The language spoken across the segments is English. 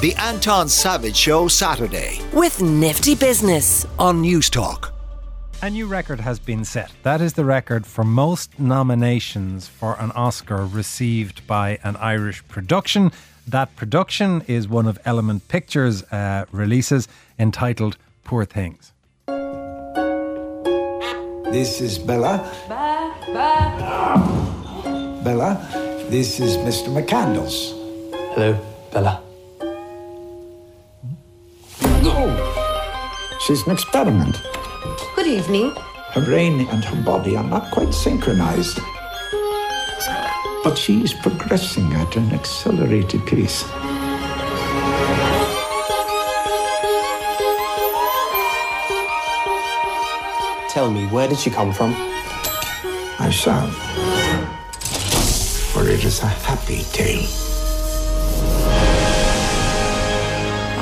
The Anton Savage Show Saturday. With Nifty Business. On Newstalk. A new record has been set. That is the record for most nominations for an Oscar received by an Irish production. That production is one of Element Pictures' uh, releases entitled Poor Things. This is Bella. Ba, ba. Bella, this is Mr. McCandles. Hello, Bella. She's an experiment. Good evening. Her brain and her body are not quite synchronized. But she's progressing at an accelerated pace. Tell me, where did she come from? I shall. For it is a happy tale.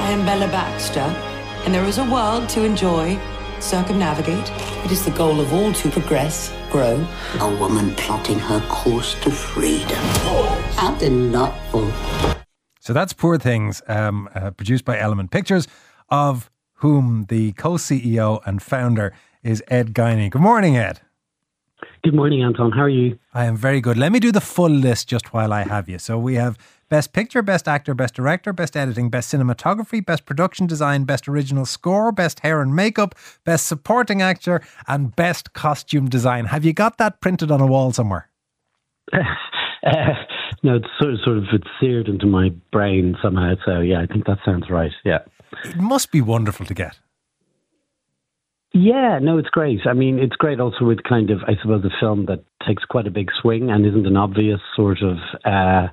I am Bella Baxter, and there is a world to enjoy circumnavigate. It is the goal of all to progress, grow. A woman plotting her course to freedom. How delightful. So that's Poor Things, um, uh, produced by Element Pictures, of whom the co CEO and founder is Ed Guiney. Good morning, Ed. Good morning, Anton. How are you? I am very good. Let me do the full list just while I have you. So we have Best Picture, Best Actor, Best Director, Best Editing, Best Cinematography, Best Production Design, Best Original Score, Best Hair and Makeup, Best Supporting Actor, and Best Costume Design. Have you got that printed on a wall somewhere? uh, no, it's sort of, sort of it's seared into my brain somehow. So yeah, I think that sounds right. Yeah, it must be wonderful to get. Yeah, no, it's great. I mean, it's great also with kind of, I suppose, a film that takes quite a big swing and isn't an obvious sort of. Uh,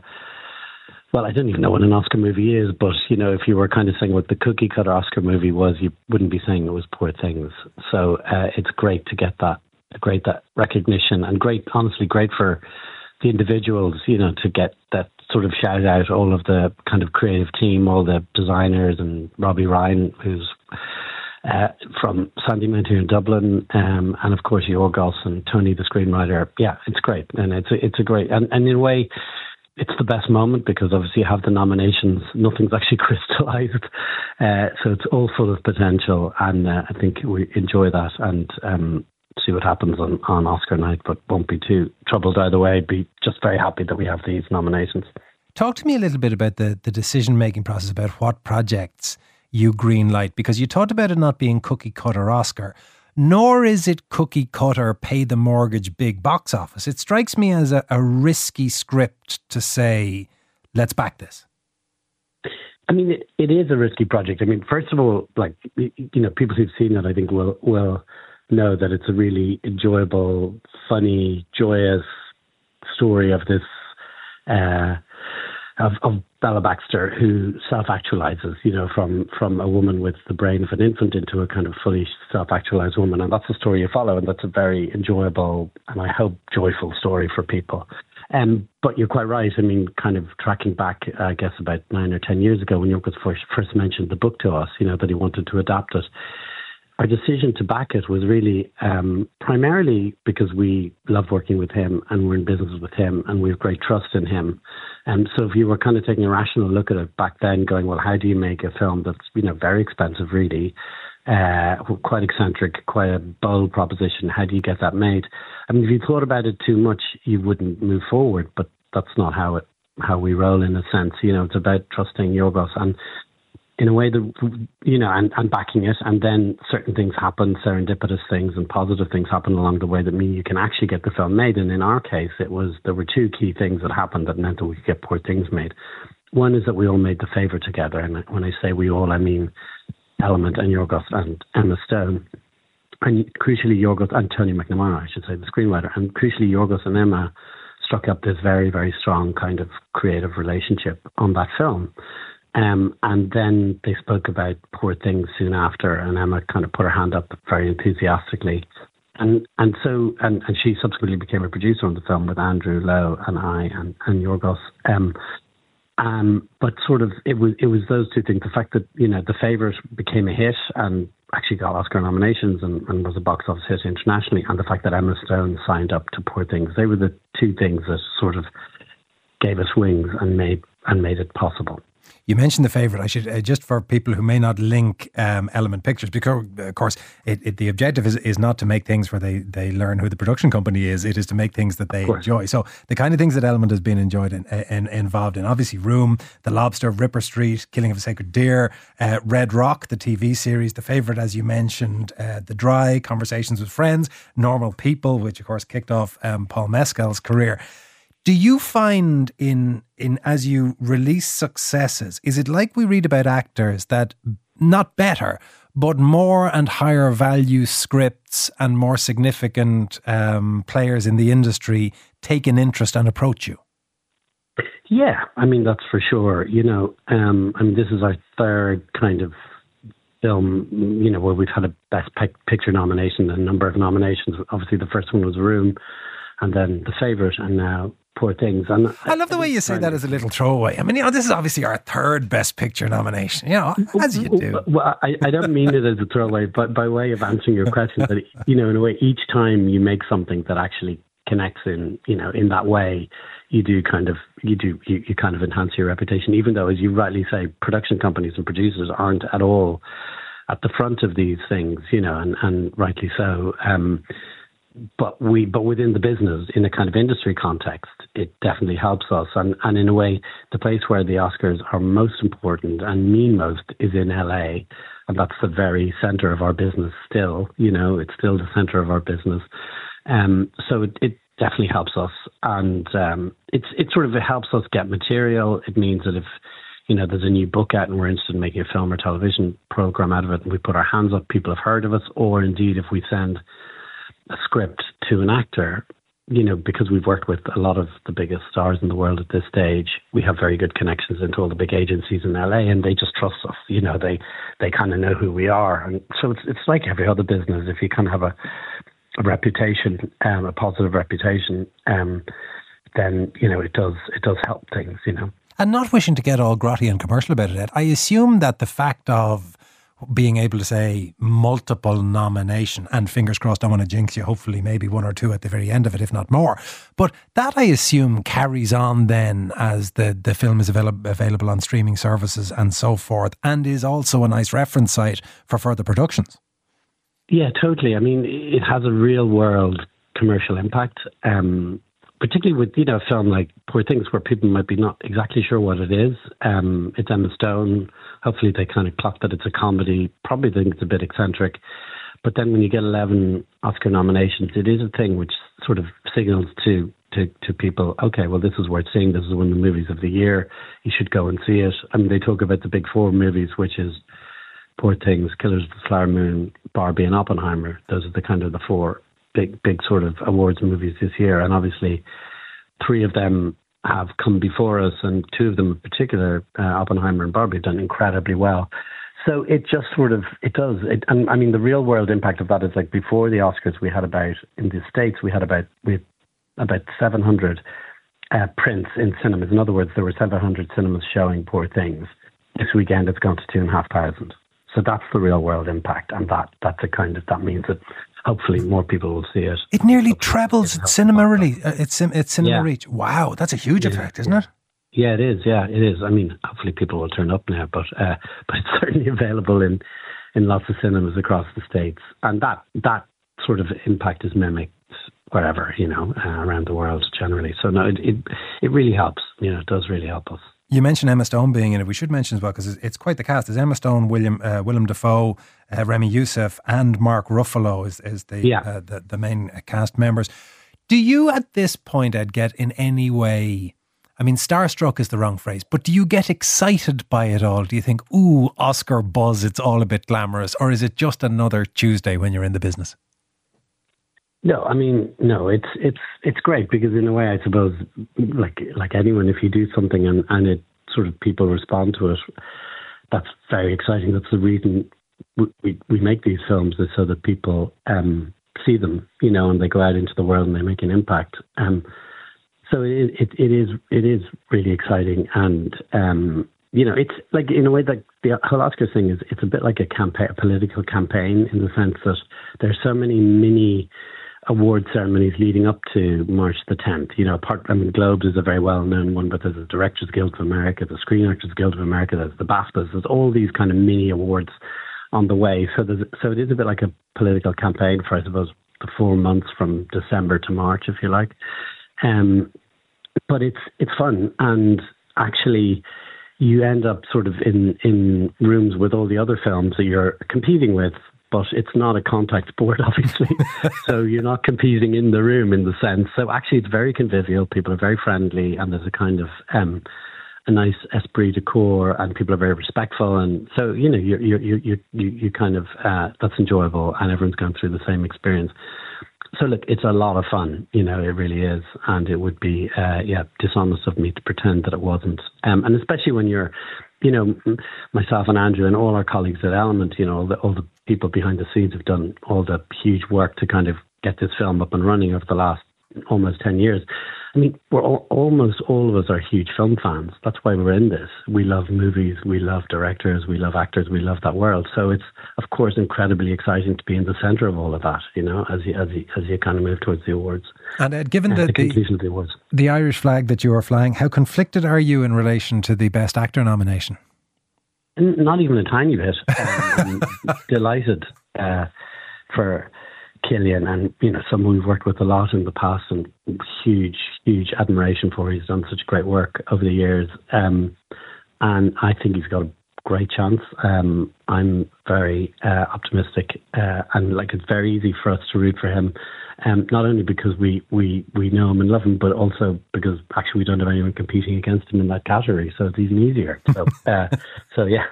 well, I don't even know what an Oscar movie is, but you know, if you were kind of saying what the cookie cutter Oscar movie was, you wouldn't be saying it was Poor Things. So uh, it's great to get that, great that recognition, and great, honestly, great for the individuals, you know, to get that sort of shout out. All of the kind of creative team, all the designers, and Robbie Ryan, who's uh, from Sandymount here in Dublin, um, and of course Yorgos and Tony, the screenwriter. Yeah, it's great, and it's a, it's a great, and, and in a way, it's the best moment because obviously you have the nominations. Nothing's actually crystallized, uh, so it's all full of potential, and uh, I think we enjoy that and um, see what happens on, on Oscar night. But won't be too troubled either way. Be just very happy that we have these nominations. Talk to me a little bit about the the decision making process about what projects you green light because you talked about it not being cookie cutter Oscar nor is it cookie cutter, pay the mortgage, big box office. It strikes me as a, a risky script to say, let's back this. I mean, it, it is a risky project. I mean, first of all, like you know, people who've seen it, I think will will know that it's a really enjoyable, funny, joyous story of this uh, of, of Bella Baxter, who self-actualizes, you know, from from a woman with the brain of an infant into a kind of fully self-actualized woman, and that's the story you follow, and that's a very enjoyable and I hope joyful story for people. Um, but you're quite right. I mean, kind of tracking back, I guess, about nine or ten years ago when Yorgos first, first mentioned the book to us, you know, that he wanted to adapt it our decision to back it was really um, primarily because we love working with him and we're in business with him and we have great trust in him. And so if you were kind of taking a rational look at it back then, going, well, how do you make a film that's you know very expensive, really, uh, quite eccentric, quite a bold proposition? How do you get that made? I mean, if you thought about it too much, you wouldn't move forward. But that's not how it how we roll in a sense. You know, it's about trusting Yorgos and in a way that you know and, and backing it and then certain things happen serendipitous things and positive things happen along the way that mean you can actually get the film made. And in our case it was there were two key things that happened that meant that we could get poor things made. One is that we all made the Favourite together. And when i say we all i mean element and yorgos and emma stone. And crucially yorgos and tony mcnamara i should say the screenwriter. And crucially yorgos and emma struck up this very very strong kind of creative relationship on that film um, and then they spoke about poor things soon after, and Emma kind of put her hand up very enthusiastically. And and so and, and she subsequently became a producer on the film with Andrew Lowe and I and, and Yorgos. Um, um, but sort of it was it was those two things. The fact that you know the Favourite became a hit and actually got Oscar nominations and, and was a box office hit internationally, and the fact that Emma Stone signed up to Poor Things. They were the two things that sort of gave us wings and made and made it possible. You mentioned the favorite. I should uh, just for people who may not link um, Element Pictures, because of course it, it, the objective is, is not to make things where they, they learn who the production company is. It is to make things that they enjoy. So the kind of things that Element has been enjoyed and in, in, involved in, obviously Room, The Lobster, Ripper Street, Killing of a Sacred Deer, uh, Red Rock, the TV series, the favorite as you mentioned, uh, The Dry, Conversations with Friends, Normal People, which of course kicked off um, Paul Mescal's career. Do you find in in as you release successes, is it like we read about actors that not better, but more and higher value scripts and more significant um, players in the industry take an interest and approach you? Yeah, I mean that's for sure. You know, um, I mean this is our third kind of film, you know, where we've had a Best Picture nomination, a number of nominations. Obviously, the first one was Room, and then The Favorite, and now poor things. And I love the way you say that as a little throwaway. I mean, you know, this is obviously our third Best Picture nomination. You know, as you do. Well, I, I don't mean it as a throwaway, but by way of answering your question, that you know, in a way, each time you make something that actually connects in, you know, in that way, you do kind of you do you, you kind of enhance your reputation. Even though, as you rightly say, production companies and producers aren't at all at the front of these things, you know, and, and rightly so. Um, but we but within the business in a kind of industry context it definitely helps us. And and in a way the place where the oscars are most important and mean most is in la and that's the very center of our business still you know it's still the center of our business. Um so it, it definitely helps us. And um it's it sort of it helps us get material. It means that if you know, there's a new book out and we're interested in making a film or television program out of it and we put our hands up, people have heard of us, or indeed if we send a script to an actor, you know, because we've worked with a lot of the biggest stars in the world at this stage, we have very good connections into all the big agencies in LA, and they just trust us. You know, they they kind of know who we are, and so it's it's like every other business. If you kind of have a, a reputation, um, a positive reputation, um, then you know it does it does help things. You know, and not wishing to get all grotty and commercial about it, I assume that the fact of being able to say multiple nomination and fingers crossed, I want to jinx you, hopefully maybe one or two at the very end of it, if not more. But that I assume carries on then as the, the film is avail- available on streaming services and so forth, and is also a nice reference site for further productions. Yeah, totally. I mean, it has a real world commercial impact. Um, particularly with you know a film like Poor Things, where people might be not exactly sure what it is. Um, it's Emma Stone. Hopefully, they kind of clock that it's a comedy. Probably think it's a bit eccentric. But then when you get 11 Oscar nominations, it is a thing which sort of signals to, to, to people, okay, well, this is worth seeing. This is one of the movies of the year. You should go and see it. I mean, they talk about the big four movies, which is Poor Things, Killers of the Flower Moon, Barbie, and Oppenheimer. Those are the kind of the four big, big sort of awards movies this year. And obviously, three of them have come before us, and two of them in particular, uh, Oppenheimer and Barbie, have done incredibly well. So it just sort of it does. It, and I mean, the real world impact of that is like before the Oscars, we had about in the states we had about we had about 700 uh, prints in cinemas. In other words, there were 700 cinemas showing Poor Things. This weekend, it's gone to two and a half thousand. So that's the real world impact, and that that's a kind of that means that hopefully more people will see it. It nearly hopefully trebles its cinema really. Uh, its its cinema yeah. reach. Wow, that's a huge effect, isn't yeah. it? Yeah, it is. Yeah, it is. I mean, hopefully people will turn up now, but uh, but it's certainly available in in lots of cinemas across the states, and that that sort of impact is mimicked wherever you know uh, around the world generally. So no, it, it it really helps. You know, it does really help us. You mentioned Emma Stone being in it. We should mention as well because it's quite the cast. Is Emma Stone, William uh, Willem Dafoe, uh, Ramy Youssef, and Mark Ruffalo is is the, yeah. uh, the the main cast members. Do you at this point, Ed, get in any way? I mean, starstruck is the wrong phrase, but do you get excited by it all? Do you think, "Ooh, Oscar buzz"? It's all a bit glamorous, or is it just another Tuesday when you're in the business? No, I mean, no, it's it's it's great because in a way, I suppose, like like anyone, if you do something and and it sort of people respond to it, that's very exciting. That's the reason we we, we make these films is so that people um, see them, you know, and they go out into the world and they make an impact. Um, so it, it it is it is really exciting and um, you know, it's like in a way like the whole Oscar thing is it's a bit like a campaign, a political campaign in the sense that there's so many mini award ceremonies leading up to March the 10th. You know, part, I mean, Globes is a very well known one, but there's the Directors Guild of America, the Screen Actors Guild of America, there's the BAFTAs, there's all these kind of mini awards on the way. So there's, so it is a bit like a political campaign for, I suppose, the four months from December to March, if you like. Um, but it's it's fun and actually you end up sort of in in rooms with all the other films that you're competing with but it's not a contact sport obviously. So you're not competing in the room in the sense. So actually it's very convivial. People are very friendly and there's a kind of um a nice esprit de corps and people are very respectful. And so you know you you you you you kind of uh that's enjoyable and everyone's going through the same experience so look, it's a lot of fun. You know, it really is, and it would be, uh, yeah, dishonest of me to pretend that it wasn't. Um, and especially when you're, you know, myself and Andrew and all our colleagues at Element, you know, all the, all the people behind the scenes have done all the huge work to kind of get this film up and running over the last almost 10 years. I mean, we're all, almost all of us are huge film fans. That's why we're in this. We love movies, we love directors, we love actors, we love that world. So it's, of course, incredibly exciting to be in the centre of all of that, you know, as you, as you, as you kind of move towards the awards. And uh, given uh, the, the, conclusion of the awards. The Irish flag that you are flying, how conflicted are you in relation to the Best Actor nomination? Not even a tiny bit. Um, delighted uh, for Cillian, and you know, someone we've worked with a lot in the past, and huge, huge admiration for. He's done such great work over the years, um, and I think he's got a great chance. Um, I'm very uh, optimistic, uh, and like it's very easy for us to root for him. Um, not only because we, we, we know him and love him, but also because actually we don't have anyone competing against him in that category, so it's even easier. So, uh, so yeah,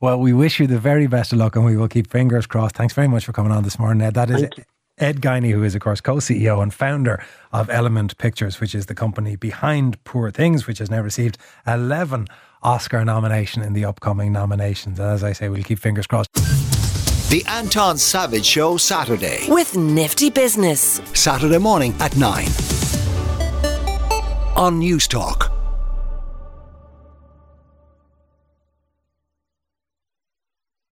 well, we wish you the very best of luck and we will keep fingers crossed. Thanks very much for coming on this morning, Ed. That is Ed Guiney, who is, of course, co CEO and founder of Element Pictures, which is the company behind Poor Things, which has now received 11 Oscar nomination in the upcoming nominations. And as I say, we'll keep fingers crossed. The Anton Savage Show Saturday. With Nifty Business. Saturday morning at 9. On Newstalk.